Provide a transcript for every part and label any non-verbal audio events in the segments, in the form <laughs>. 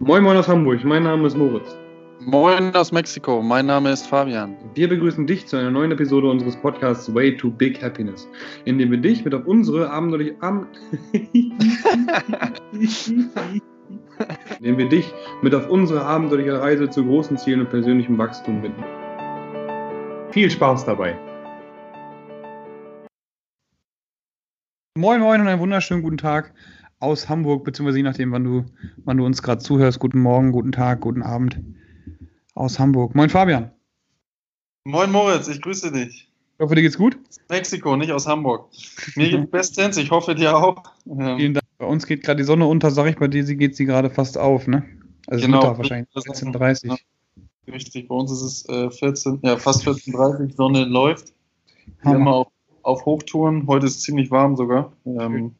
Moin Moin aus Hamburg, mein Name ist Moritz. Moin aus Mexiko, mein Name ist Fabian. Wir begrüßen dich zu einer neuen Episode unseres Podcasts Way to Big Happiness, in dem wir dich mit auf unsere abenteuerliche <laughs> dem wir dich mit auf unsere abenteuerliche Reise zu großen Zielen und persönlichem Wachstum bitten. Viel Spaß dabei! Moin Moin und einen wunderschönen guten Tag aus Hamburg, beziehungsweise je nachdem, wann du, wann du uns gerade zuhörst. Guten Morgen, guten Tag, guten Abend aus Hamburg. Moin Fabian. Moin Moritz, ich grüße dich. Ich hoffe, dir geht's gut. Mexiko, nicht aus Hamburg. Mir geht's <laughs> bestens, ich hoffe dir auch. Ähm, Vielen Dank. Bei uns geht gerade die Sonne unter, sag ich, bei dir geht sie gerade fast auf, ne? Also genau, Mittag wahrscheinlich 14.30 Uhr. Richtig, bei uns ist es äh, 14, ja, fast 14.30 Uhr, Sonne läuft. Wir immer auf, auf Hochtouren. Heute ist es ziemlich warm sogar. Ähm,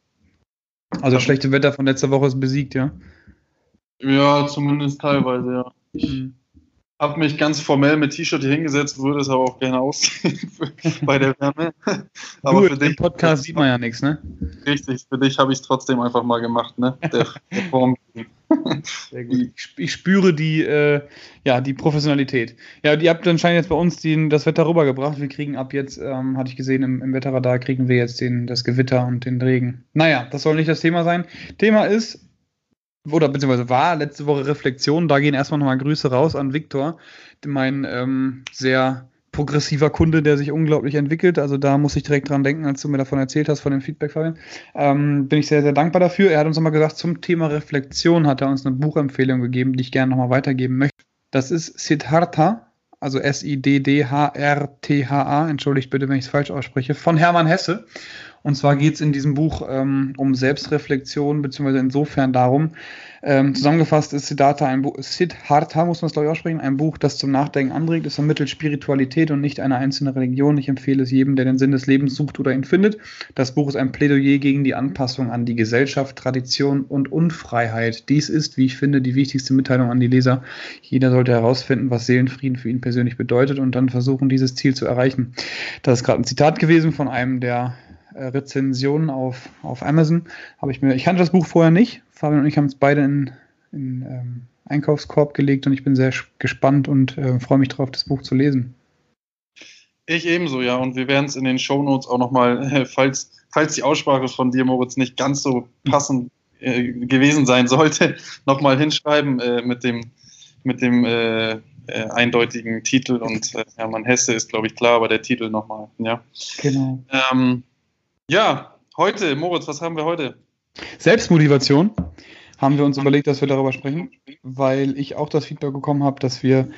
also das schlechte Wetter von letzter Woche ist besiegt, ja? Ja, zumindest teilweise, ja. Ich mhm. Habe mich ganz formell mit T-Shirt hier hingesetzt, würde es aber auch gerne aussehen <laughs> bei der Wärme. <laughs> aber du, für dich, Podcast sieht man ja nichts, ne? Richtig, für dich habe ich es trotzdem einfach mal gemacht, ne? Der, der Form. <laughs> Sehr gut. Ich, spüre die, äh, ja, die Professionalität. Ja, ihr habt anscheinend jetzt bei uns die, das Wetter rübergebracht. Wir kriegen ab jetzt, ähm, hatte ich gesehen, im, im Wetterradar kriegen wir jetzt den, das Gewitter und den Regen. Naja, das soll nicht das Thema sein. Thema ist, oder beziehungsweise war letzte Woche Reflexion. Da gehen erstmal nochmal Grüße raus an Viktor, mein ähm, sehr progressiver Kunde, der sich unglaublich entwickelt. Also da muss ich direkt dran denken, als du mir davon erzählt hast, von dem Feedback, Fabian. Ähm, bin ich sehr, sehr dankbar dafür. Er hat uns nochmal gesagt, zum Thema Reflexion hat er uns eine Buchempfehlung gegeben, die ich gerne nochmal weitergeben möchte. Das ist Siddhartha, also S-I-D-D-H-R-T-H-A, entschuldigt bitte, wenn ich es falsch ausspreche, von Hermann Hesse. Und zwar geht es in diesem Buch ähm, um Selbstreflexion, beziehungsweise insofern darum, ähm, zusammengefasst ist Siddhartha ein Buch, Siddhartha muss man es glaube ich aussprechen, ein Buch, das zum Nachdenken anregt. Es vermittelt Spiritualität und nicht eine einzelne Religion. Ich empfehle es jedem, der den Sinn des Lebens sucht oder ihn findet. Das Buch ist ein Plädoyer gegen die Anpassung an die Gesellschaft, Tradition und Unfreiheit. Dies ist, wie ich finde, die wichtigste Mitteilung an die Leser. Jeder sollte herausfinden, was Seelenfrieden für ihn persönlich bedeutet und dann versuchen, dieses Ziel zu erreichen. Das ist gerade ein Zitat gewesen von einem der Rezensionen auf, auf Amazon. Habe ich mir, ich kannte das Buch vorher nicht. Fabian und ich haben es beide in, in ähm, Einkaufskorb gelegt und ich bin sehr gespannt und äh, freue mich darauf, das Buch zu lesen. Ich ebenso, ja. Und wir werden es in den Shownotes auch nochmal, äh, falls, falls die Aussprache von dir, Moritz, nicht ganz so passend äh, gewesen sein sollte, <laughs> nochmal hinschreiben äh, mit dem, mit dem äh, äh, eindeutigen Titel. Und Hermann Hesse ist, glaube ich, klar, aber der Titel nochmal. Ja. Genau. Ähm, ja, heute, Moritz, was haben wir heute? Selbstmotivation haben wir uns überlegt, dass wir darüber sprechen, weil ich auch das Feedback bekommen habe, dass wir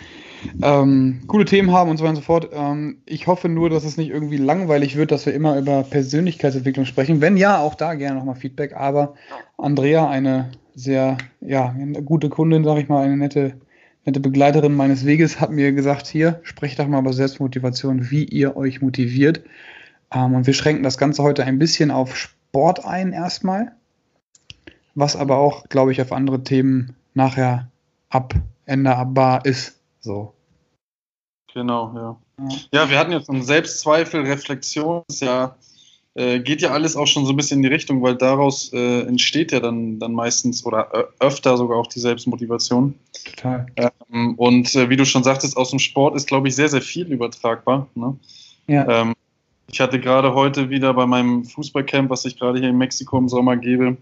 ähm, coole Themen haben und so weiter und so fort. Ähm, ich hoffe nur, dass es nicht irgendwie langweilig wird, dass wir immer über Persönlichkeitsentwicklung sprechen. Wenn ja, auch da gerne nochmal Feedback. Aber Andrea, eine sehr, ja, eine gute Kundin, sage ich mal, eine nette, nette Begleiterin meines Weges, hat mir gesagt, hier, sprecht doch mal über Selbstmotivation, wie ihr euch motiviert. Ähm, und wir schränken das Ganze heute ein bisschen auf Sport ein erstmal, was aber auch, glaube ich, auf andere Themen nachher abänderbar ist. So. Genau, ja. ja. Wir hatten jetzt einen Selbstzweifel, Reflexion, ist ja, äh, geht ja alles auch schon so ein bisschen in die Richtung, weil daraus äh, entsteht ja dann, dann meistens oder öfter sogar auch die Selbstmotivation. Total. Ähm, und äh, wie du schon sagtest, aus dem Sport ist, glaube ich, sehr, sehr viel übertragbar. Ne? Ja. Ähm, ich hatte gerade heute wieder bei meinem Fußballcamp, was ich gerade hier in Mexiko im Sommer gebe,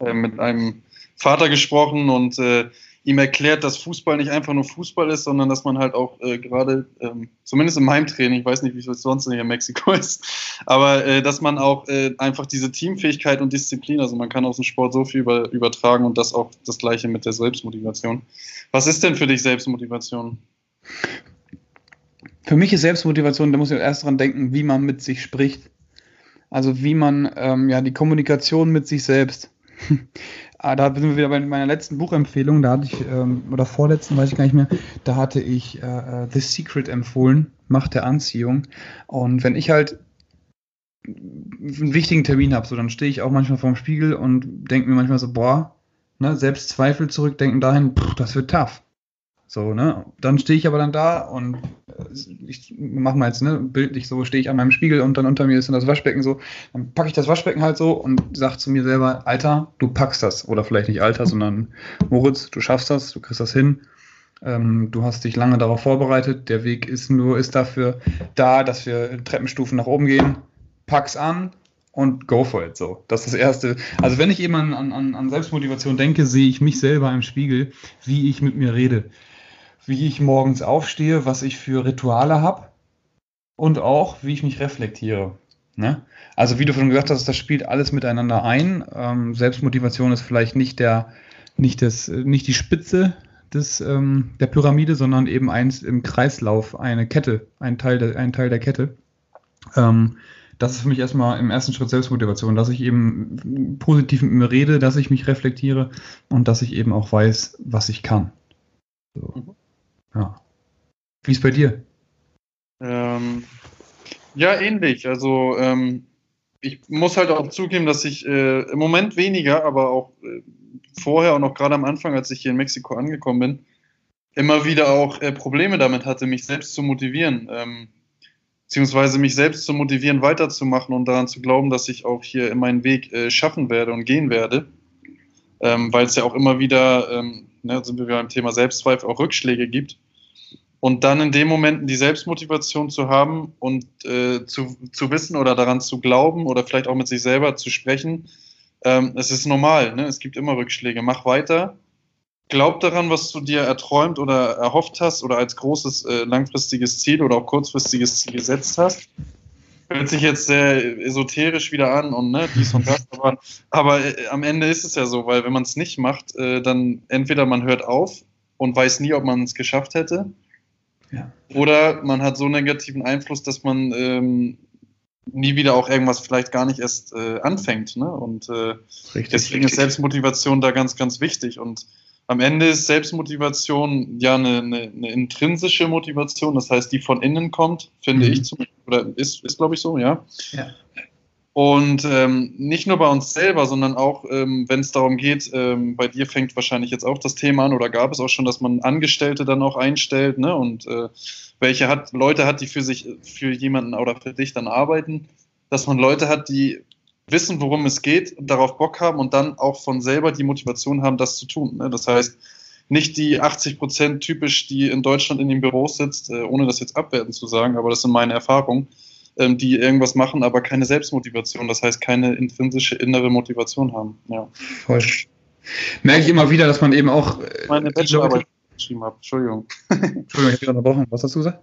äh, mit einem Vater gesprochen und äh, ihm erklärt, dass Fußball nicht einfach nur Fußball ist, sondern dass man halt auch äh, gerade, ähm, zumindest in meinem Training, ich weiß nicht, wie es sonst hier in Mexiko <laughs> ist, aber äh, dass man auch äh, einfach diese Teamfähigkeit und Disziplin, also man kann aus dem Sport so viel über, übertragen und das auch das gleiche mit der Selbstmotivation. Was ist denn für dich Selbstmotivation? Für mich ist Selbstmotivation, da muss ich erst dran denken, wie man mit sich spricht. Also wie man ähm, ja die Kommunikation mit sich selbst. <laughs> Ah, da sind wir wieder bei meiner letzten Buchempfehlung, da hatte ich, ähm, oder vorletzten, weiß ich gar nicht mehr, da hatte ich äh, äh The Secret empfohlen, Macht der Anziehung. Und wenn ich halt einen wichtigen Termin habe, so dann stehe ich auch manchmal vorm Spiegel und denke mir manchmal so, boah, ne, Selbstzweifel zurückdenken dahin, pff, das wird tough. So, ne? Dann stehe ich aber dann da und äh, ich mache mal jetzt, ne, bildlich so, stehe ich an meinem Spiegel und dann unter mir ist dann das Waschbecken so. Dann packe ich das Waschbecken halt so und sage zu mir selber, Alter, du packst das. Oder vielleicht nicht Alter, sondern Moritz, du schaffst das, du kriegst das hin. Ähm, du hast dich lange darauf vorbereitet. Der Weg ist nur, ist dafür da, dass wir Treppenstufen nach oben gehen. Pack's an, und go for it. So, das ist das Erste. Also wenn ich eben an, an, an Selbstmotivation denke, sehe ich mich selber im Spiegel, wie ich mit mir rede wie ich morgens aufstehe, was ich für Rituale habe und auch, wie ich mich reflektiere. Ne? Also wie du schon gesagt hast, das spielt alles miteinander ein. Ähm, Selbstmotivation ist vielleicht nicht der, nicht das, nicht die Spitze des, ähm, der Pyramide, sondern eben eins im Kreislauf, eine Kette, ein Teil der, ein Teil der Kette. Ähm, das ist für mich erstmal im ersten Schritt Selbstmotivation, dass ich eben positiv mit mir rede, dass ich mich reflektiere und dass ich eben auch weiß, was ich kann. So. Ja. Wie ist bei dir? Ähm, ja, ähnlich. Also ähm, ich muss halt auch zugeben, dass ich äh, im Moment weniger, aber auch äh, vorher und auch gerade am Anfang, als ich hier in Mexiko angekommen bin, immer wieder auch äh, Probleme damit hatte, mich selbst zu motivieren. Ähm, beziehungsweise mich selbst zu motivieren, weiterzumachen und daran zu glauben, dass ich auch hier meinen Weg äh, schaffen werde und gehen werde. Ähm, weil es ja auch immer wieder, ähm, ne, sind wir beim Thema Selbstzweifel, auch Rückschläge gibt. Und dann in dem Moment die Selbstmotivation zu haben und äh, zu, zu wissen oder daran zu glauben oder vielleicht auch mit sich selber zu sprechen, ähm, es ist normal, ne? es gibt immer Rückschläge. Mach weiter, glaub daran, was du dir erträumt oder erhofft hast oder als großes äh, langfristiges Ziel oder auch kurzfristiges Ziel gesetzt hast. Hört sich jetzt sehr esoterisch wieder an und ne, dies und das, aber, aber äh, am Ende ist es ja so, weil wenn man es nicht macht, äh, dann entweder man hört auf und weiß nie, ob man es geschafft hätte, ja. Oder man hat so einen negativen Einfluss, dass man ähm, nie wieder auch irgendwas vielleicht gar nicht erst äh, anfängt. Ne? Und äh, richtig, deswegen richtig. ist Selbstmotivation da ganz, ganz wichtig. Und am Ende ist Selbstmotivation ja eine, eine, eine intrinsische Motivation, das heißt, die von innen kommt, finde mhm. ich, zum, oder ist, ist glaube ich so, ja. ja. Und ähm, nicht nur bei uns selber, sondern auch, ähm, wenn es darum geht, ähm, bei dir fängt wahrscheinlich jetzt auch das Thema an oder gab es auch schon, dass man Angestellte dann auch einstellt, ne? Und äh, welche hat, Leute hat, die für sich, für jemanden oder für dich dann arbeiten, dass man Leute hat, die wissen, worum es geht, darauf Bock haben und dann auch von selber die Motivation haben, das zu tun. Ne? Das heißt, nicht die 80 Prozent typisch, die in Deutschland in den Büros sitzt, äh, ohne das jetzt abwerten zu sagen, aber das sind meine Erfahrungen ähm, die irgendwas machen, aber keine Selbstmotivation, das heißt keine intrinsische innere Motivation haben. Ja. Voll. Merke ich immer wieder, dass man eben auch. Äh, Meine Bachelorarbeit geschrieben habe. Entschuldigung. <laughs> Entschuldigung, ich habe dich unterbrochen. Was hast du gesagt?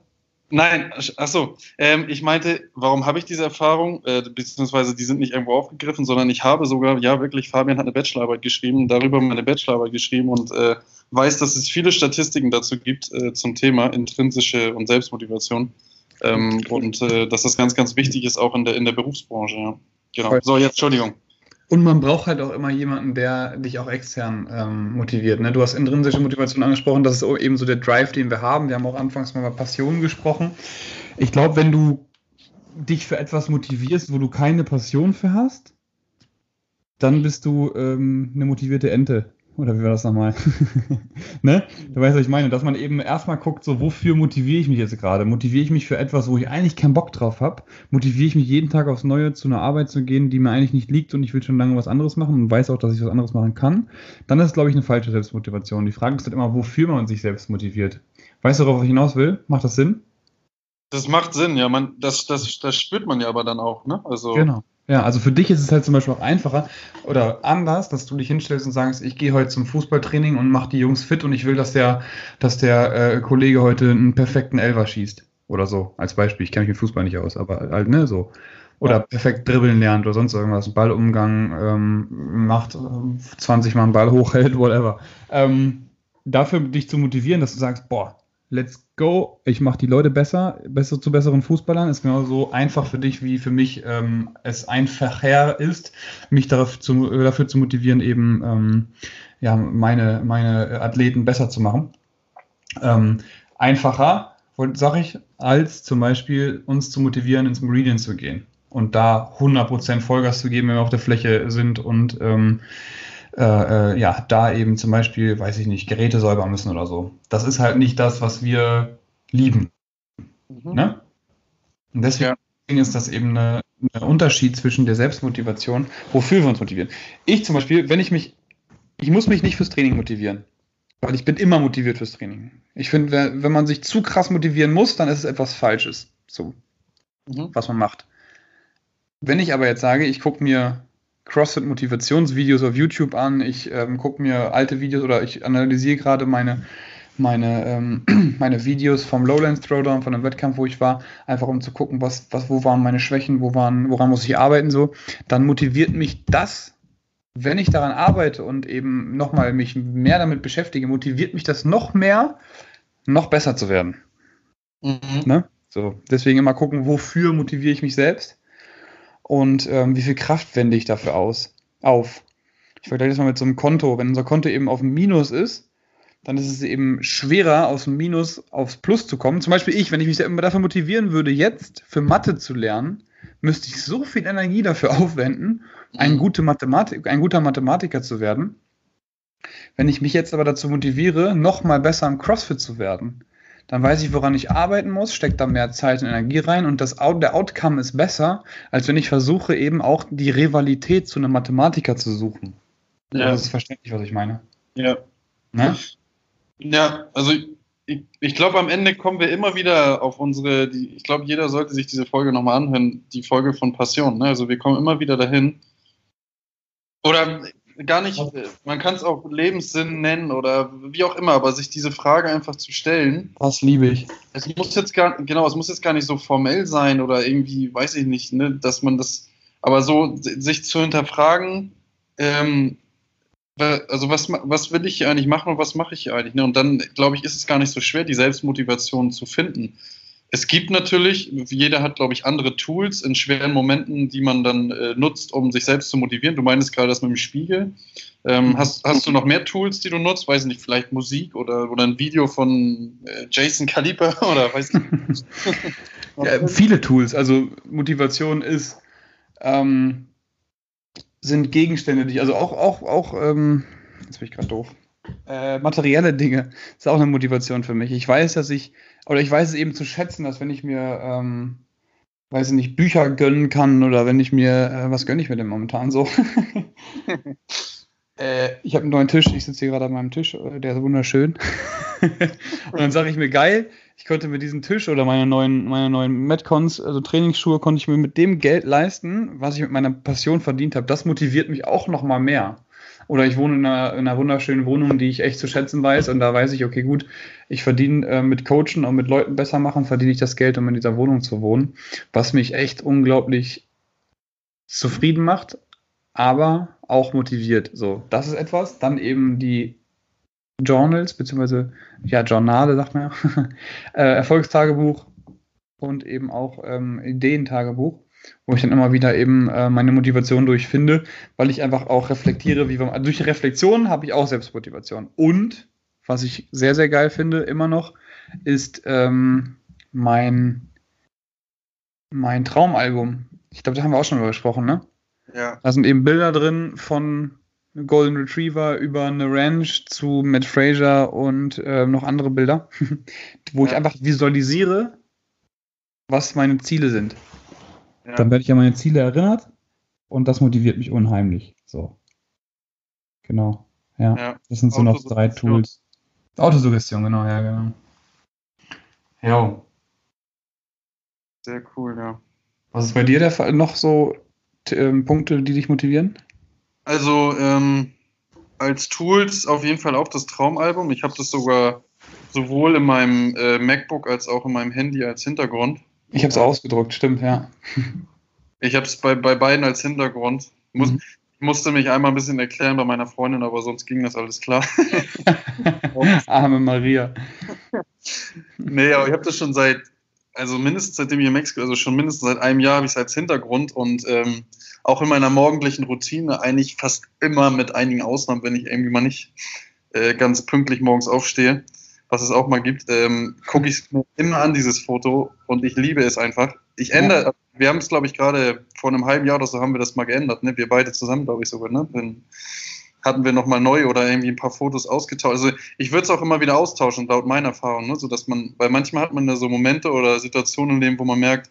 Nein, achso, ähm, ich meinte, warum habe ich diese Erfahrung, äh, beziehungsweise die sind nicht irgendwo aufgegriffen, sondern ich habe sogar, ja wirklich, Fabian hat eine Bachelorarbeit geschrieben, darüber meine Bachelorarbeit geschrieben und äh, weiß, dass es viele Statistiken dazu gibt äh, zum Thema intrinsische und Selbstmotivation. Ähm, und äh, dass das ganz, ganz wichtig ist, auch in der, in der Berufsbranche. Ja. Genau. So, jetzt Entschuldigung. Und man braucht halt auch immer jemanden, der dich auch extern ähm, motiviert. Ne? Du hast intrinsische Motivation angesprochen, das ist eben so der Drive, den wir haben. Wir haben auch anfangs mal über Passion gesprochen. Ich glaube, wenn du dich für etwas motivierst, wo du keine Passion für hast, dann bist du ähm, eine motivierte Ente. Oder wie war das nochmal? <laughs> ne? Du weißt, was ich meine. Dass man eben erstmal guckt, so, wofür motiviere ich mich jetzt gerade? Motiviere ich mich für etwas, wo ich eigentlich keinen Bock drauf habe? Motiviere ich mich jeden Tag aufs Neue zu einer Arbeit zu gehen, die mir eigentlich nicht liegt und ich will schon lange was anderes machen und weiß auch, dass ich was anderes machen kann? Dann ist es, glaube ich, eine falsche Selbstmotivation. Die Frage ist halt immer, wofür man sich selbst motiviert. Weißt du, worauf ich hinaus will? Macht das Sinn? Das macht Sinn, ja. Man, das, das, das spürt man ja aber dann auch, ne? Also genau. Ja, also für dich ist es halt zum Beispiel auch einfacher oder anders, dass du dich hinstellst und sagst, ich gehe heute zum Fußballtraining und mache die Jungs fit und ich will, dass der, dass der äh, Kollege heute einen perfekten Elfer schießt. Oder so, als Beispiel. Ich kenne mich mit Fußball nicht aus, aber halt, ne, so. Oder ja. perfekt dribbeln lernt oder sonst irgendwas. Ballumgang ähm, macht, 20 Mal einen Ball hochhält, whatever. Ähm, dafür dich zu motivieren, dass du sagst, boah, let's go, ich mache die Leute besser, besser zu besseren Fußballern, ist genauso einfach für dich wie für mich ähm, es einfacher ist, mich darauf zu, dafür zu motivieren, eben ähm, ja, meine, meine Athleten besser zu machen. Ähm, einfacher, sage ich, als zum Beispiel uns zu motivieren, ins Meridian zu gehen und da 100% Vollgas zu geben, wenn wir auf der Fläche sind und ähm, äh, äh, ja, da eben zum Beispiel, weiß ich nicht, Geräte säubern müssen oder so. Das ist halt nicht das, was wir lieben. Mhm. Ne? Und deswegen ja. ist das eben ein Unterschied zwischen der Selbstmotivation, wofür wir uns motivieren. Ich zum Beispiel, wenn ich mich, ich muss mich nicht fürs Training motivieren. Weil ich bin immer motiviert fürs Training. Ich finde, wenn man sich zu krass motivieren muss, dann ist es etwas Falsches. So, mhm. was man macht. Wenn ich aber jetzt sage, ich gucke mir CrossFit-Motivationsvideos auf YouTube an, ich ähm, gucke mir alte Videos oder ich analysiere gerade meine, meine, ähm, <clears throat> meine Videos vom Lowlands Throwdown, von einem Wettkampf, wo ich war, einfach um zu gucken, was, was, wo waren meine Schwächen, wo waren, woran muss ich arbeiten, so, dann motiviert mich das wenn ich daran arbeite und eben nochmal mich mehr damit beschäftige, motiviert mich das noch mehr, noch besser zu werden. Mhm. Ne? So, deswegen immer gucken, wofür motiviere ich mich selbst und ähm, wie viel Kraft wende ich dafür aus, auf. Ich vergleiche das mal mit so einem Konto. Wenn unser Konto eben auf dem Minus ist, dann ist es eben schwerer, aus dem Minus aufs Plus zu kommen. Zum Beispiel ich, wenn ich mich dafür motivieren würde, jetzt für Mathe zu lernen, müsste ich so viel Energie dafür <laughs> aufwenden, ein, mhm. gute Mathematik, ein guter Mathematiker zu werden. Wenn ich mich jetzt aber dazu motiviere, noch mal besser im CrossFit zu werden, dann weiß ich, woran ich arbeiten muss, steckt da mehr Zeit und Energie rein und das, der Outcome ist besser, als wenn ich versuche, eben auch die Rivalität zu einem Mathematiker zu suchen. Ja. Das ist verständlich, was ich meine. Ja. Ne? Ja, also ich, ich glaube, am Ende kommen wir immer wieder auf unsere, die, ich glaube, jeder sollte sich diese Folge nochmal anhören, die Folge von Passion. Ne? Also wir kommen immer wieder dahin. Oder gar nicht, man kann es auch Lebenssinn nennen oder wie auch immer, aber sich diese Frage einfach zu stellen. Das liebe ich. Es muss jetzt gar, genau, es muss jetzt gar nicht so formell sein oder irgendwie, weiß ich nicht, ne, dass man das, aber so sich zu hinterfragen, ähm, also was, was will ich hier eigentlich machen und was mache ich hier eigentlich? Ne? Und dann, glaube ich, ist es gar nicht so schwer, die Selbstmotivation zu finden. Es gibt natürlich, jeder hat, glaube ich, andere Tools in schweren Momenten, die man dann äh, nutzt, um sich selbst zu motivieren. Du meinst gerade das mit dem Spiegel. Ähm, mhm. hast, hast du noch mehr Tools, die du nutzt? Weiß nicht, vielleicht Musik oder, oder ein Video von äh, Jason Kaliber <laughs> oder weiß nicht. <laughs> ja, viele Tools. Also Motivation ist ähm, sind Gegenstände, die, also auch, auch, auch, ähm, jetzt bin ich gerade doof, äh, materielle Dinge, ist auch eine Motivation für mich. Ich weiß, dass ich, oder ich weiß es eben zu schätzen, dass wenn ich mir, ähm, weiß ich nicht, Bücher gönnen kann oder wenn ich mir, äh, was gönne ich mir denn momentan so? <laughs> äh, ich habe einen neuen Tisch, ich sitze hier gerade an meinem Tisch, äh, der ist wunderschön. <laughs> und dann sage ich mir, geil, ich konnte mir diesen Tisch oder meine neuen, meine neuen Metcons, also Trainingsschuhe, konnte ich mir mit dem Geld leisten, was ich mit meiner Passion verdient habe. Das motiviert mich auch noch mal mehr. Oder ich wohne in einer, in einer, wunderschönen Wohnung, die ich echt zu schätzen weiß. Und da weiß ich, okay, gut, ich verdiene äh, mit Coachen und mit Leuten besser machen, verdiene ich das Geld, um in dieser Wohnung zu wohnen. Was mich echt unglaublich zufrieden macht, aber auch motiviert. So, das ist etwas. Dann eben die Journals, beziehungsweise ja, Journale, sagt man ja, <laughs> äh, Erfolgstagebuch und eben auch ähm, Ideentagebuch, wo ich dann immer wieder eben äh, meine Motivation durchfinde, weil ich einfach auch reflektiere, wie wir, also durch Reflexion habe ich auch Selbstmotivation. Und was ich sehr, sehr geil finde, immer noch, ist ähm, mein, mein Traumalbum. Ich glaube, da haben wir auch schon drüber gesprochen, ne? Ja. Da sind eben Bilder drin von Golden Retriever über eine Ranch zu Matt Fraser und äh, noch andere Bilder, <laughs> wo ja. ich einfach visualisiere, was meine Ziele sind. Ja. Dann werde ich an meine Ziele erinnert und das motiviert mich unheimlich. So. Genau. Ja. ja. Das sind so noch drei Tools. Autosuggestion, genau, ja, genau. Ja. Sehr cool, ja. Was ist bei dir der Fall? Noch so ähm, Punkte, die dich motivieren? Also ähm, als Tools auf jeden Fall auch das Traumalbum. Ich habe das sogar sowohl in meinem äh, MacBook als auch in meinem Handy als Hintergrund. Ich habe es ausgedruckt, stimmt, ja. Ich habe es bei, bei beiden als Hintergrund. Muss, mhm. Ich musste mich einmal ein bisschen erklären bei meiner Freundin, aber sonst ging das alles klar. <laughs> Arme Maria. nee, aber ich habe das schon seit, also mindestens seitdem ich in Mexiko, also schon mindestens seit einem Jahr habe ich es als Hintergrund und ähm, auch in meiner morgendlichen Routine eigentlich fast immer mit einigen Ausnahmen, wenn ich irgendwie mal nicht äh, ganz pünktlich morgens aufstehe, was es auch mal gibt, ähm, gucke ich mir immer an, dieses Foto, und ich liebe es einfach. Ich ändere, ja. wir haben es, glaube ich, gerade vor einem halben Jahr oder so haben wir das mal geändert, ne? Wir beide zusammen, glaube ich sogar, ne? Wenn, hatten wir nochmal neu oder irgendwie ein paar Fotos ausgetauscht. Also ich würde es auch immer wieder austauschen, laut meiner Erfahrung, ne? so dass man, weil manchmal hat man da so Momente oder Situationen im Leben, wo man merkt,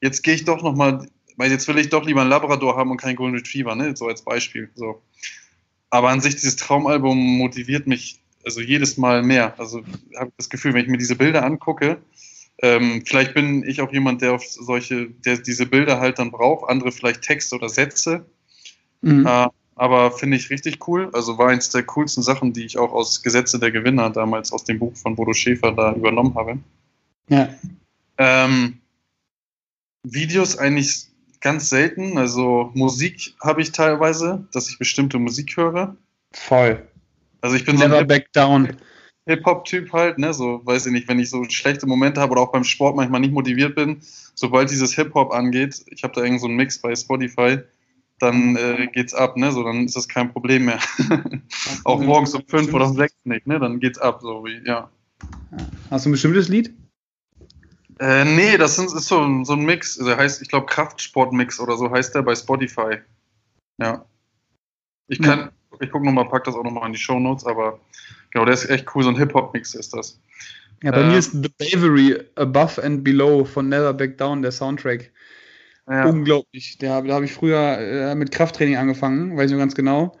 jetzt gehe ich doch nochmal, weil jetzt will ich doch lieber einen Labrador haben und keinen Golden Retriever, ne? so als Beispiel. So. Aber an sich, dieses Traumalbum motiviert mich also jedes Mal mehr. Also habe ich das Gefühl, wenn ich mir diese Bilder angucke, ähm, vielleicht bin ich auch jemand, der auf solche, der diese Bilder halt dann braucht, andere vielleicht Texte oder Sätze. Mhm. Äh, aber finde ich richtig cool. Also war eins der coolsten Sachen, die ich auch aus Gesetze der Gewinner damals aus dem Buch von Bodo Schäfer da übernommen habe. Ja. Ähm, Videos eigentlich ganz selten. Also Musik habe ich teilweise, dass ich bestimmte Musik höre. Voll. Also ich bin Never so ein back down. Hip-Hop-Typ halt, ne? So, weiß ich nicht, wenn ich so schlechte Momente habe oder auch beim Sport manchmal nicht motiviert bin, sobald dieses Hip-Hop angeht, ich habe da irgend so einen Mix bei Spotify, dann äh, geht's ab, ne? So, dann ist das kein Problem mehr. <laughs> auch morgens um fünf oder um sechs nicht, ne? Dann geht's ab, so wie, ja. Hast du ein bestimmtes Lied? Äh, nee, das ist, ist so, so ein Mix. Der heißt, ich glaube, Kraftsport-Mix oder so heißt der bei Spotify. Ja. Ich kann, ja. Ich gucke nochmal, pack das auch nochmal in die Show Notes, aber genau, der ist echt cool. So ein Hip-Hop-Mix ist das. Ja, bei äh, mir ist The Bavery Above and Below von Never Back Down der Soundtrack. Ja. Unglaublich. Der, da habe ich früher äh, mit Krafttraining angefangen, weiß ich nur ganz genau.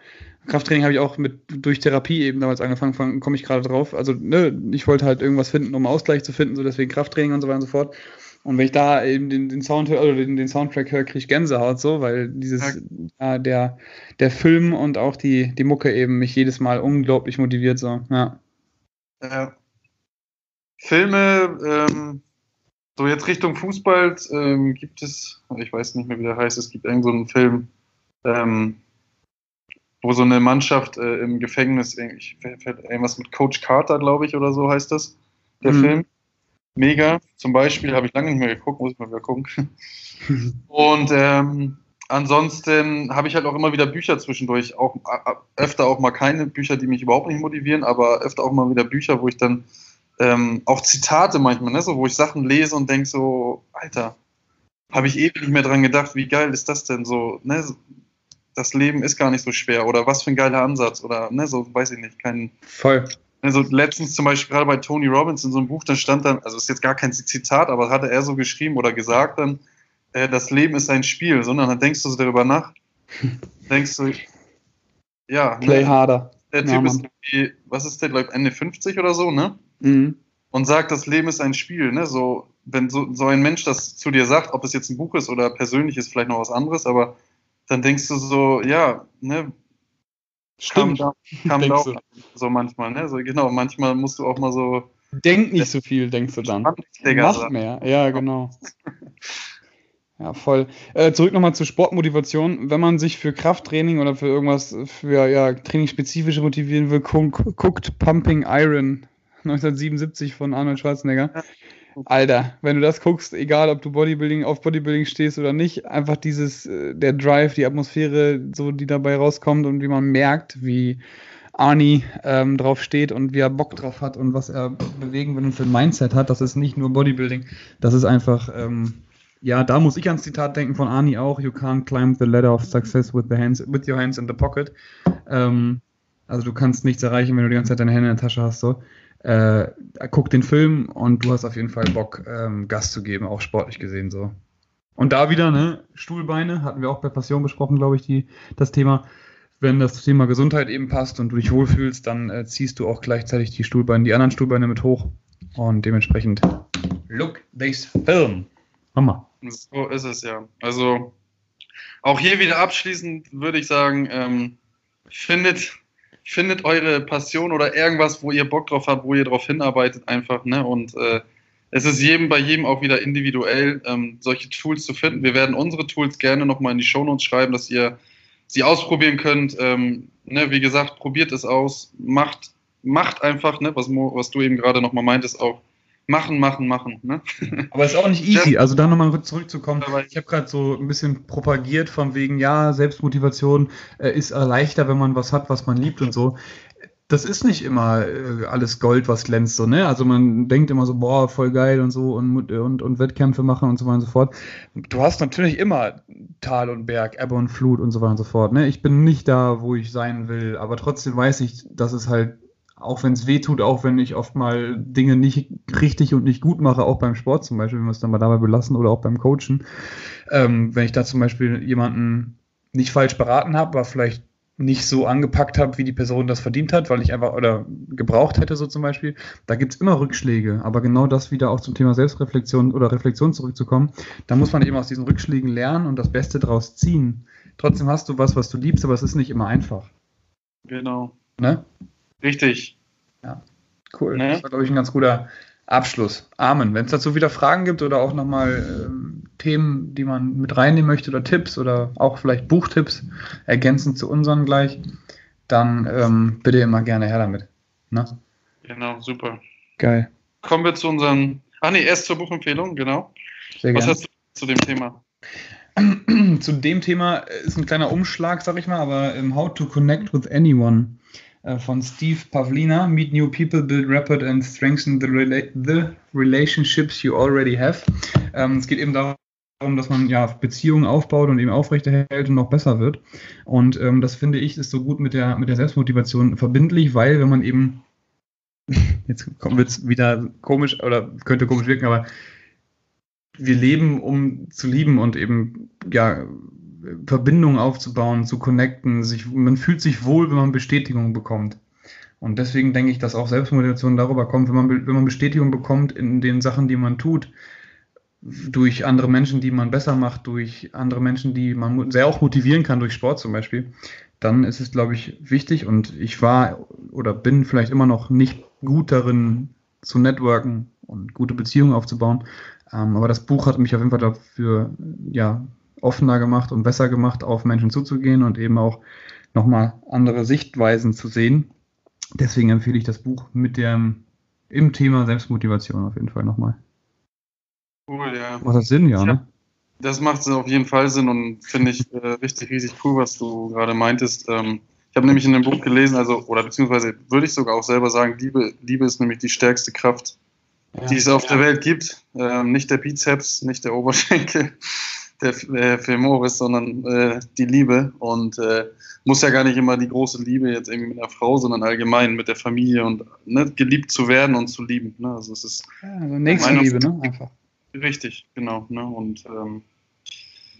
Krafttraining habe ich auch mit durch Therapie eben damals angefangen, komme ich gerade drauf. Also, ne, ich wollte halt irgendwas finden, um Ausgleich zu finden, so deswegen Krafttraining und so weiter und so fort. Und wenn ich da eben den, den Sound höre, oder den, den Soundtrack höre, kriege ich Gänsehaut so, weil dieses, ja. äh, der, der Film und auch die, die Mucke eben mich jedes Mal unglaublich motiviert, so, ja. Äh, Filme, ähm, so jetzt Richtung Fußball, ähm, gibt es, ich weiß nicht mehr, wie der heißt, es gibt irgendeinen so Film, ähm, wo so eine Mannschaft äh, im Gefängnis, ich, irgendwas mit Coach Carter, glaube ich, oder so heißt das, der mhm. Film mega. Zum Beispiel habe ich lange nicht mehr geguckt, muss ich mal wieder gucken. <laughs> Und ähm, ansonsten habe ich halt auch immer wieder Bücher zwischendurch, auch öfter auch mal keine Bücher, die mich überhaupt nicht motivieren, aber öfter auch mal wieder Bücher, wo ich dann ähm, auch Zitate manchmal, ne, so, wo ich Sachen lese und denke so, Alter, habe ich ewig nicht mehr dran gedacht, wie geil ist das denn so, ne, das Leben ist gar nicht so schwer oder was für ein geiler Ansatz oder ne, so weiß ich nicht, kein Voll. Also letztens zum Beispiel gerade bei Tony Robbins in so einem Buch, da stand dann, also ist jetzt gar kein Zitat, aber hatte er so geschrieben oder gesagt dann, äh, das Leben ist ein Spiel, sondern dann denkst du so darüber nach, <laughs> denkst du, ja. Ne, Play ne, harder. Der Typ ja, ist irgendwie, was ist der, glaube ich, Ende 50 oder so, ne? Mhm. Und sagt, das Leben ist ein Spiel, ne? So, wenn so, so ein Mensch das zu dir sagt, ob es jetzt ein Buch ist oder persönlich ist, vielleicht noch was anderes, aber dann denkst du so, ja, ne, Stimmt. Kam, kam da auch so manchmal, ne? So, genau, manchmal musst du auch mal so. Denk nicht so viel, denkst du dann. Mach mehr, ja, genau. Ja, voll. Äh, zurück nochmal zur Sportmotivation. Wenn man sich für Krafttraining oder für irgendwas, für ja, trainingsspezifische motivieren will, guckt Pumping Iron <laughs> 1977 von Arnold Schwarzenegger. Alter, wenn du das guckst, egal ob du Bodybuilding auf Bodybuilding stehst oder nicht, einfach dieses, äh, der Drive, die Atmosphäre, so die dabei rauskommt und wie man merkt, wie Arnie ähm, drauf steht und wie er Bock drauf hat und was er bewegen will und für ein Mindset hat, das ist nicht nur Bodybuilding, das ist einfach, ähm, ja, da muss ich ans Zitat denken von Arnie auch, you can't climb the ladder of success with, the hands, with your hands in the pocket. Ähm, also du kannst nichts erreichen, wenn du die ganze Zeit deine Hände in der Tasche hast, so äh, guck den Film und du hast auf jeden Fall Bock, ähm, Gas zu geben, auch sportlich gesehen so. Und da wieder, ne, Stuhlbeine, hatten wir auch bei Passion besprochen, glaube ich, die, das Thema. Wenn das Thema Gesundheit eben passt und du dich wohlfühlst, dann äh, ziehst du auch gleichzeitig die Stuhlbeine, die anderen Stuhlbeine mit hoch. Und dementsprechend, look this film. Mama. So ist es ja. Also, auch hier wieder abschließend würde ich sagen, ähm, findet findet eure Passion oder irgendwas, wo ihr Bock drauf habt, wo ihr drauf hinarbeitet einfach, ne? Und äh, es ist jedem bei jedem auch wieder individuell, ähm, solche Tools zu finden. Wir werden unsere Tools gerne nochmal in die Shownotes schreiben, dass ihr sie ausprobieren könnt. Ähm, ne, wie gesagt, probiert es aus, macht, macht einfach, ne, was, was du eben gerade nochmal meintest, auch machen, machen, machen. Ne? <laughs> Aber es ist auch nicht easy. Also da nochmal zurückzukommen. Ich habe gerade so ein bisschen propagiert von wegen, ja, Selbstmotivation äh, ist leichter, wenn man was hat, was man liebt und so. das ist nicht immer äh, alles Gold, was glänzt, so, ne? Also man denkt immer so, boah, voll geil und so und, und, und Wettkämpfe machen und so weiter und so fort. Du hast natürlich immer Tal und Berg, Ebbe und Flut und so weiter und so fort, ne? Ich bin nicht da, wo ich sein will, aber trotzdem weiß ich, dass es halt, auch wenn es weh tut, auch wenn ich oft mal Dinge nicht richtig und nicht gut mache, auch beim Sport zum Beispiel, wenn wir es dann mal dabei belassen oder auch beim Coachen, ähm, wenn ich da zum Beispiel jemanden nicht falsch beraten habe, aber vielleicht nicht so angepackt habe, wie die Person das verdient hat, weil ich einfach oder gebraucht hätte, so zum Beispiel. Da gibt es immer Rückschläge, aber genau das wieder auch zum Thema Selbstreflexion oder Reflexion zurückzukommen, da muss man eben aus diesen Rückschlägen lernen und das Beste draus ziehen. Trotzdem hast du was, was du liebst, aber es ist nicht immer einfach. Genau. Ne? Richtig. Ja, cool. Ne? Das war, glaube ich, ein ganz guter Abschluss. Amen. Wenn es dazu wieder Fragen gibt oder auch nochmal ähm, Themen, die man mit reinnehmen möchte oder Tipps oder auch vielleicht Buchtipps ergänzend zu unseren gleich, dann ähm, bitte immer gerne her damit. Ne? Genau, super. Geil. Kommen wir zu unseren. Ach nee, erst zur Buchempfehlung, genau. Sehr Was hast du zu dem Thema? <clears throat> zu dem Thema ist ein kleiner Umschlag, sag ich mal, aber um, ähm, How to Connect with Anyone von Steve Pavlina. Meet new people, build rapport and strengthen the, rela the relationships you already have. Ähm, es geht eben darum, dass man ja Beziehungen aufbaut und eben aufrechterhält und noch besser wird. Und ähm, das finde ich ist so gut mit der, mit der Selbstmotivation verbindlich, weil wenn man eben, <laughs> jetzt wird es wieder komisch oder könnte komisch wirken, aber wir leben, um zu lieben und eben ja Verbindungen aufzubauen, zu connecten. Sich, man fühlt sich wohl, wenn man Bestätigung bekommt. Und deswegen denke ich, dass auch Selbstmotivation darüber kommt, wenn man, wenn man Bestätigung bekommt in den Sachen, die man tut, durch andere Menschen, die man besser macht, durch andere Menschen, die man sehr auch motivieren kann, durch Sport zum Beispiel, dann ist es, glaube ich, wichtig. Und ich war oder bin vielleicht immer noch nicht gut darin, zu networken und gute Beziehungen aufzubauen. Ähm, aber das Buch hat mich auf jeden Fall dafür ja, offener gemacht und besser gemacht, auf Menschen zuzugehen und eben auch nochmal andere Sichtweisen zu sehen. Deswegen empfehle ich das Buch mit dem im Thema Selbstmotivation auf jeden Fall nochmal. Cool, ja. Macht das Sinn, ja, ja. ne? Das macht auf jeden Fall Sinn und finde ich äh, richtig, richtig cool, was du gerade meintest. Ähm, ich habe nämlich in dem Buch gelesen, also, oder beziehungsweise würde ich sogar auch selber sagen, Liebe, Liebe ist nämlich die stärkste Kraft, ja, die es auf ja. der Welt gibt. Ähm, nicht der Bizeps, nicht der Oberschenkel, der äh, Femoris, sondern äh, die Liebe. Und äh, muss ja gar nicht immer die große Liebe jetzt irgendwie mit einer Frau, sondern allgemein mit der Familie und ne, geliebt zu werden und zu lieben. Ne? Also es ist ja, also Nächstenliebe, ne? Einfach. Richtig, genau. Ne? Und ähm,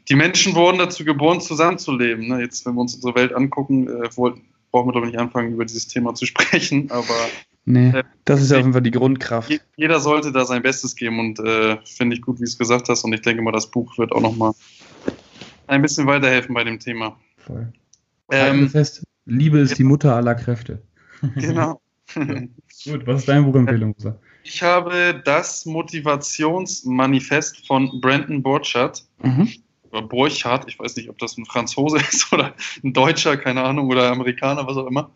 die Menschen wurden dazu geboren, zusammenzuleben. Ne? Jetzt, wenn wir uns unsere Welt angucken, äh, brauchen wir doch nicht anfangen, über dieses Thema zu sprechen, aber Nee, äh, das ist ja auf jeden Fall die Grundkraft. Jeder sollte da sein Bestes geben und äh, finde ich gut, wie du es gesagt hast. Und ich denke mal, das Buch wird auch nochmal ein bisschen weiterhelfen bei dem Thema. Voll. Ähm, fest, Liebe ist ja. die Mutter aller Kräfte. <laughs> Genau. <laughs> gut, was ist deine Buchempfehlung? Musa? Ich habe das Motivationsmanifest von Brandon Borchardt. Mhm. Oder Borchardt, ich weiß nicht, ob das ein Franzose <laughs> ist oder ein Deutscher, keine Ahnung, oder Amerikaner, was auch immer.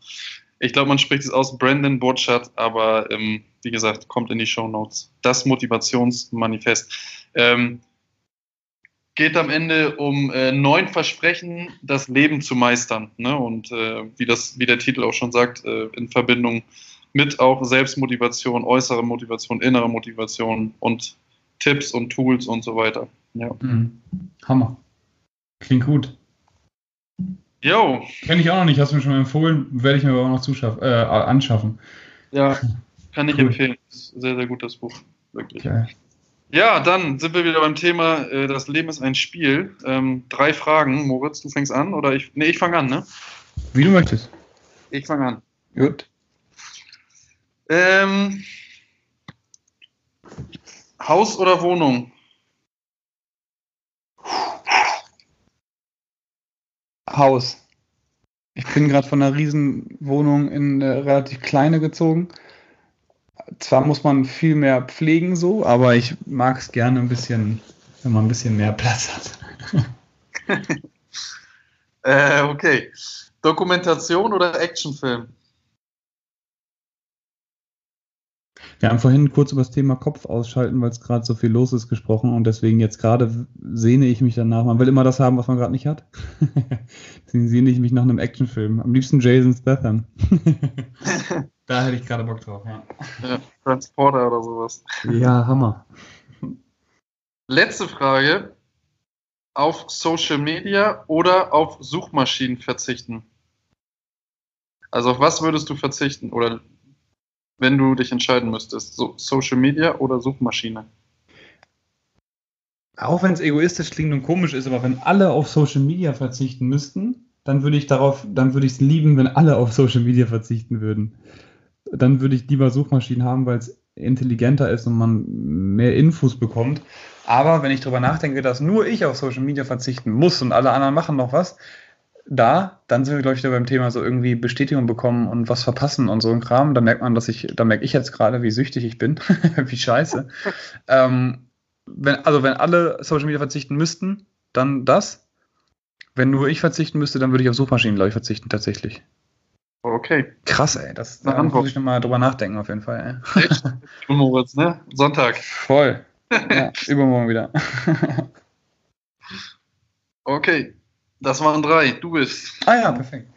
Ich glaube, man spricht es aus Brandon Burchard, aber ähm, wie gesagt, kommt in die Show Notes. Das Motivationsmanifest. Ähm, geht am Ende um äh, neun Versprechen, das Leben zu meistern. Ne? Und äh, wie, das, wie der Titel auch schon sagt, äh, in Verbindung mit auch Selbstmotivation, äußere Motivation, innere Motivation und Tipps und Tools und so weiter. Ja. Mhm. Hammer. Klingt gut. Jo. Kenne ich auch noch nicht, hast du mir schon empfohlen, werde ich mir aber auch noch zuschaffen, äh, anschaffen. Ja, <laughs> kann ich cool. empfehlen. Sehr, sehr gut, das Buch. Wirklich. Okay. Ja, dann sind wir wieder beim Thema, äh, das Leben ist ein Spiel. Ähm, drei Fragen. Moritz, du fängst an oder ich. Nee, ich fange an, ne? Wie du möchtest. Ich fange an. Gut. Ähm, Haus oder Wohnung? Haus. Ich bin gerade von einer Riesenwohnung in eine relativ kleine gezogen. Zwar muss man viel mehr pflegen so, aber ich mag es gerne ein bisschen, wenn man ein bisschen mehr Platz hat. <laughs> äh, okay. Dokumentation oder Actionfilm? Wir haben vorhin kurz über das Thema Kopf ausschalten, weil es gerade so viel los ist, gesprochen und deswegen jetzt gerade sehne ich mich danach. Man will immer das haben, was man gerade nicht hat. <laughs> deswegen sehne ich mich nach einem Actionfilm. Am liebsten Jason Statham. <laughs> da hätte ich gerade Bock drauf, ja. ja. Transporter oder sowas. Ja, Hammer. Letzte Frage. Auf Social Media oder auf Suchmaschinen verzichten? Also auf was würdest du verzichten? Oder wenn du dich entscheiden müsstest? So, Social Media oder Suchmaschine? Auch wenn es egoistisch klingt und komisch ist, aber wenn alle auf Social Media verzichten müssten, dann würde ich darauf, dann würde ich es lieben, wenn alle auf Social Media verzichten würden. Dann würde ich lieber Suchmaschinen haben, weil es intelligenter ist und man mehr Infos bekommt. Aber wenn ich darüber nachdenke, dass nur ich auf Social Media verzichten muss und alle anderen machen noch was, da, dann sind wir, glaube ich, da beim Thema so irgendwie Bestätigung bekommen und was verpassen und so ein Kram. Da merkt man, dass ich, da merke ich jetzt gerade, wie süchtig ich bin, <laughs> wie scheiße. <laughs> ähm, wenn, also wenn alle Social Media verzichten müssten, dann das. Wenn nur ich verzichten müsste, dann würde ich auf Suchmaschinen, glaube ich, verzichten, tatsächlich. Okay. Krass, ey. Das, da muss ich nochmal drüber nachdenken, auf jeden Fall. Ey. Echt? <laughs> Moritz, ne? Sonntag. Voll. Ja, übermorgen wieder. okay. Das waren drei. Du bist. Ah ja, perfekt.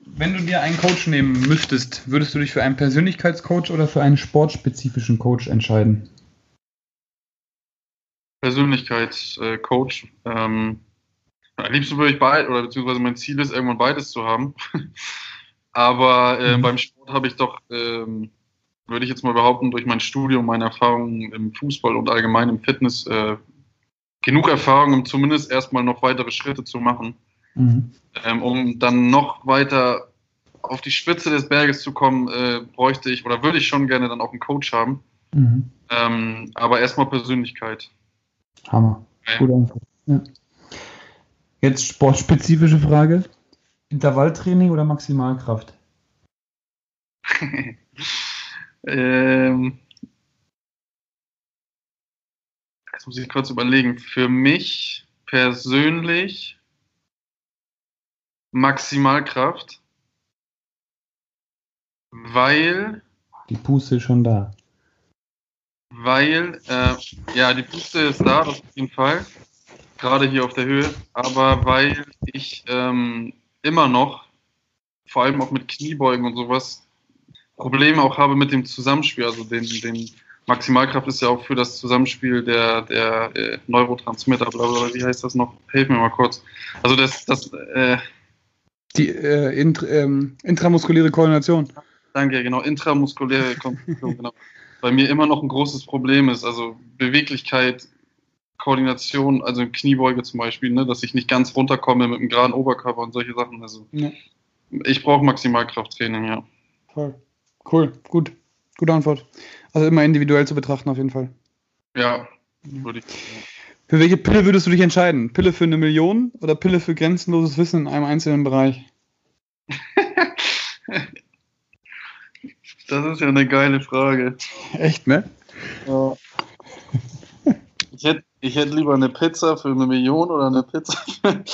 Wenn du dir einen Coach nehmen müsstest, würdest du dich für einen Persönlichkeitscoach oder für einen sportspezifischen Coach entscheiden? Persönlichkeitscoach. Ähm, am liebsten würde ich beide, oder beziehungsweise mein Ziel ist, irgendwann beides zu haben. <laughs> Aber äh, mhm. beim Sport habe ich doch, ähm, würde ich jetzt mal behaupten, durch mein Studium, meine Erfahrungen im Fußball und allgemein im Fitness äh, genug Erfahrung, um zumindest erstmal noch weitere Schritte zu machen, mhm. ähm, um dann noch weiter auf die Spitze des Berges zu kommen, äh, bräuchte ich oder würde ich schon gerne dann auch einen Coach haben. Mhm. Ähm, aber erstmal Persönlichkeit. Hammer. Ja. Gute Antwort. Ja. Jetzt sportspezifische Frage. Intervalltraining oder Maximalkraft? <laughs> ähm, Jetzt muss ich kurz überlegen. Für mich persönlich Maximalkraft, weil. Die Puste ist schon da. Weil, äh, ja, die Puste ist da, auf jeden Fall. Gerade hier auf der Höhe. Aber weil ich ähm, immer noch, vor allem auch mit Kniebeugen und sowas, Probleme auch habe mit dem Zusammenspiel, also den, den Maximalkraft ist ja auch für das Zusammenspiel der, der äh, Neurotransmitter, bla, bla, wie heißt das noch? Hilf mir mal kurz. Also das, das äh, die äh, int, ähm, intramuskuläre Koordination. Danke, genau, intramuskuläre Koordination, genau. Bei mir immer noch ein großes Problem ist, also Beweglichkeit, Koordination, also Kniebeuge zum Beispiel, ne, dass ich nicht ganz runterkomme mit einem geraden Oberkörper und solche Sachen. Also ja. ich brauche Maximalkrafttraining, ja. Voll. Cool, gut. Gute Antwort. Also immer individuell zu betrachten auf jeden Fall. Ja, würde ich. Für welche Pille würdest du dich entscheiden? Pille für eine Million oder Pille für grenzenloses Wissen in einem einzelnen Bereich? <laughs> das ist ja eine geile Frage. Echt, ne? Ja. Ich hätte, ich hätte lieber eine Pizza für eine Million oder eine Pizza für.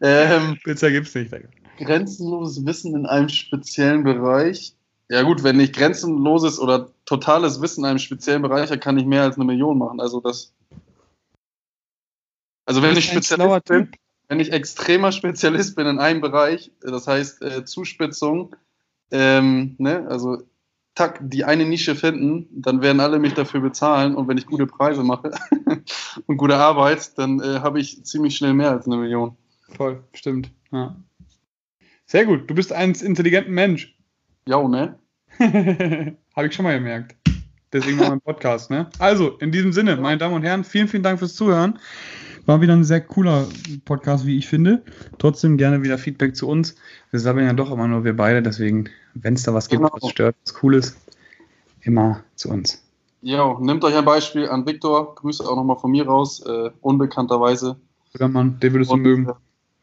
<laughs> ähm, Pizza gibt's nicht. Grenzenloses Wissen in einem speziellen Bereich. Ja gut, wenn ich grenzenloses oder totales Wissen in einem speziellen Bereich habe, kann ich mehr als eine Million machen. Also das. Also wenn ich Spezialist bin, wenn ich extremer Spezialist bin in einem Bereich, das heißt äh, Zuspitzung, ähm, ne, also tack, die eine Nische finden, dann werden alle mich dafür bezahlen und wenn ich gute Preise mache <laughs> und gute Arbeit, dann äh, habe ich ziemlich schnell mehr als eine Million. Voll, stimmt. Ja. Sehr gut, du bist ein intelligenter Mensch. Ja, ne? <laughs> Habe ich schon mal gemerkt. Deswegen machen wir einen Podcast, ne? Also, in diesem Sinne, meine Damen und Herren, vielen, vielen Dank fürs Zuhören. War wieder ein sehr cooler Podcast, wie ich finde. Trotzdem gerne wieder Feedback zu uns. Wir sammeln ja doch immer nur wir beide, deswegen, wenn es da was gibt, genau. was stört, was cool ist, immer zu uns. Ja, nehmt euch ein Beispiel an Viktor. Grüße auch nochmal von mir raus, äh, unbekannterweise. Guter Mann, den würdest du mögen.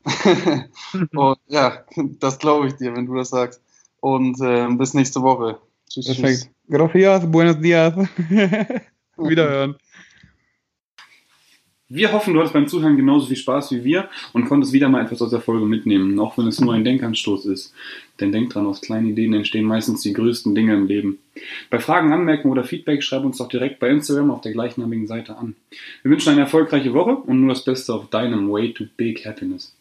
<laughs> und, ja, das glaube ich dir, wenn du das sagst. Und äh, bis nächste Woche. Tschüss. Perfekt. Tschüss. Gracias, buenos dias. <laughs> Wiederhören. Wir hoffen, du hattest beim Zuhören genauso viel Spaß wie wir und konntest wieder mal etwas aus der Folge mitnehmen, auch wenn es nur ein Denkanstoß ist. Denn denk dran, aus kleinen Ideen entstehen meistens die größten Dinge im Leben. Bei Fragen, Anmerkungen oder Feedback schreib uns doch direkt bei Instagram auf der gleichnamigen Seite an. Wir wünschen eine erfolgreiche Woche und nur das Beste auf deinem Way to Big Happiness.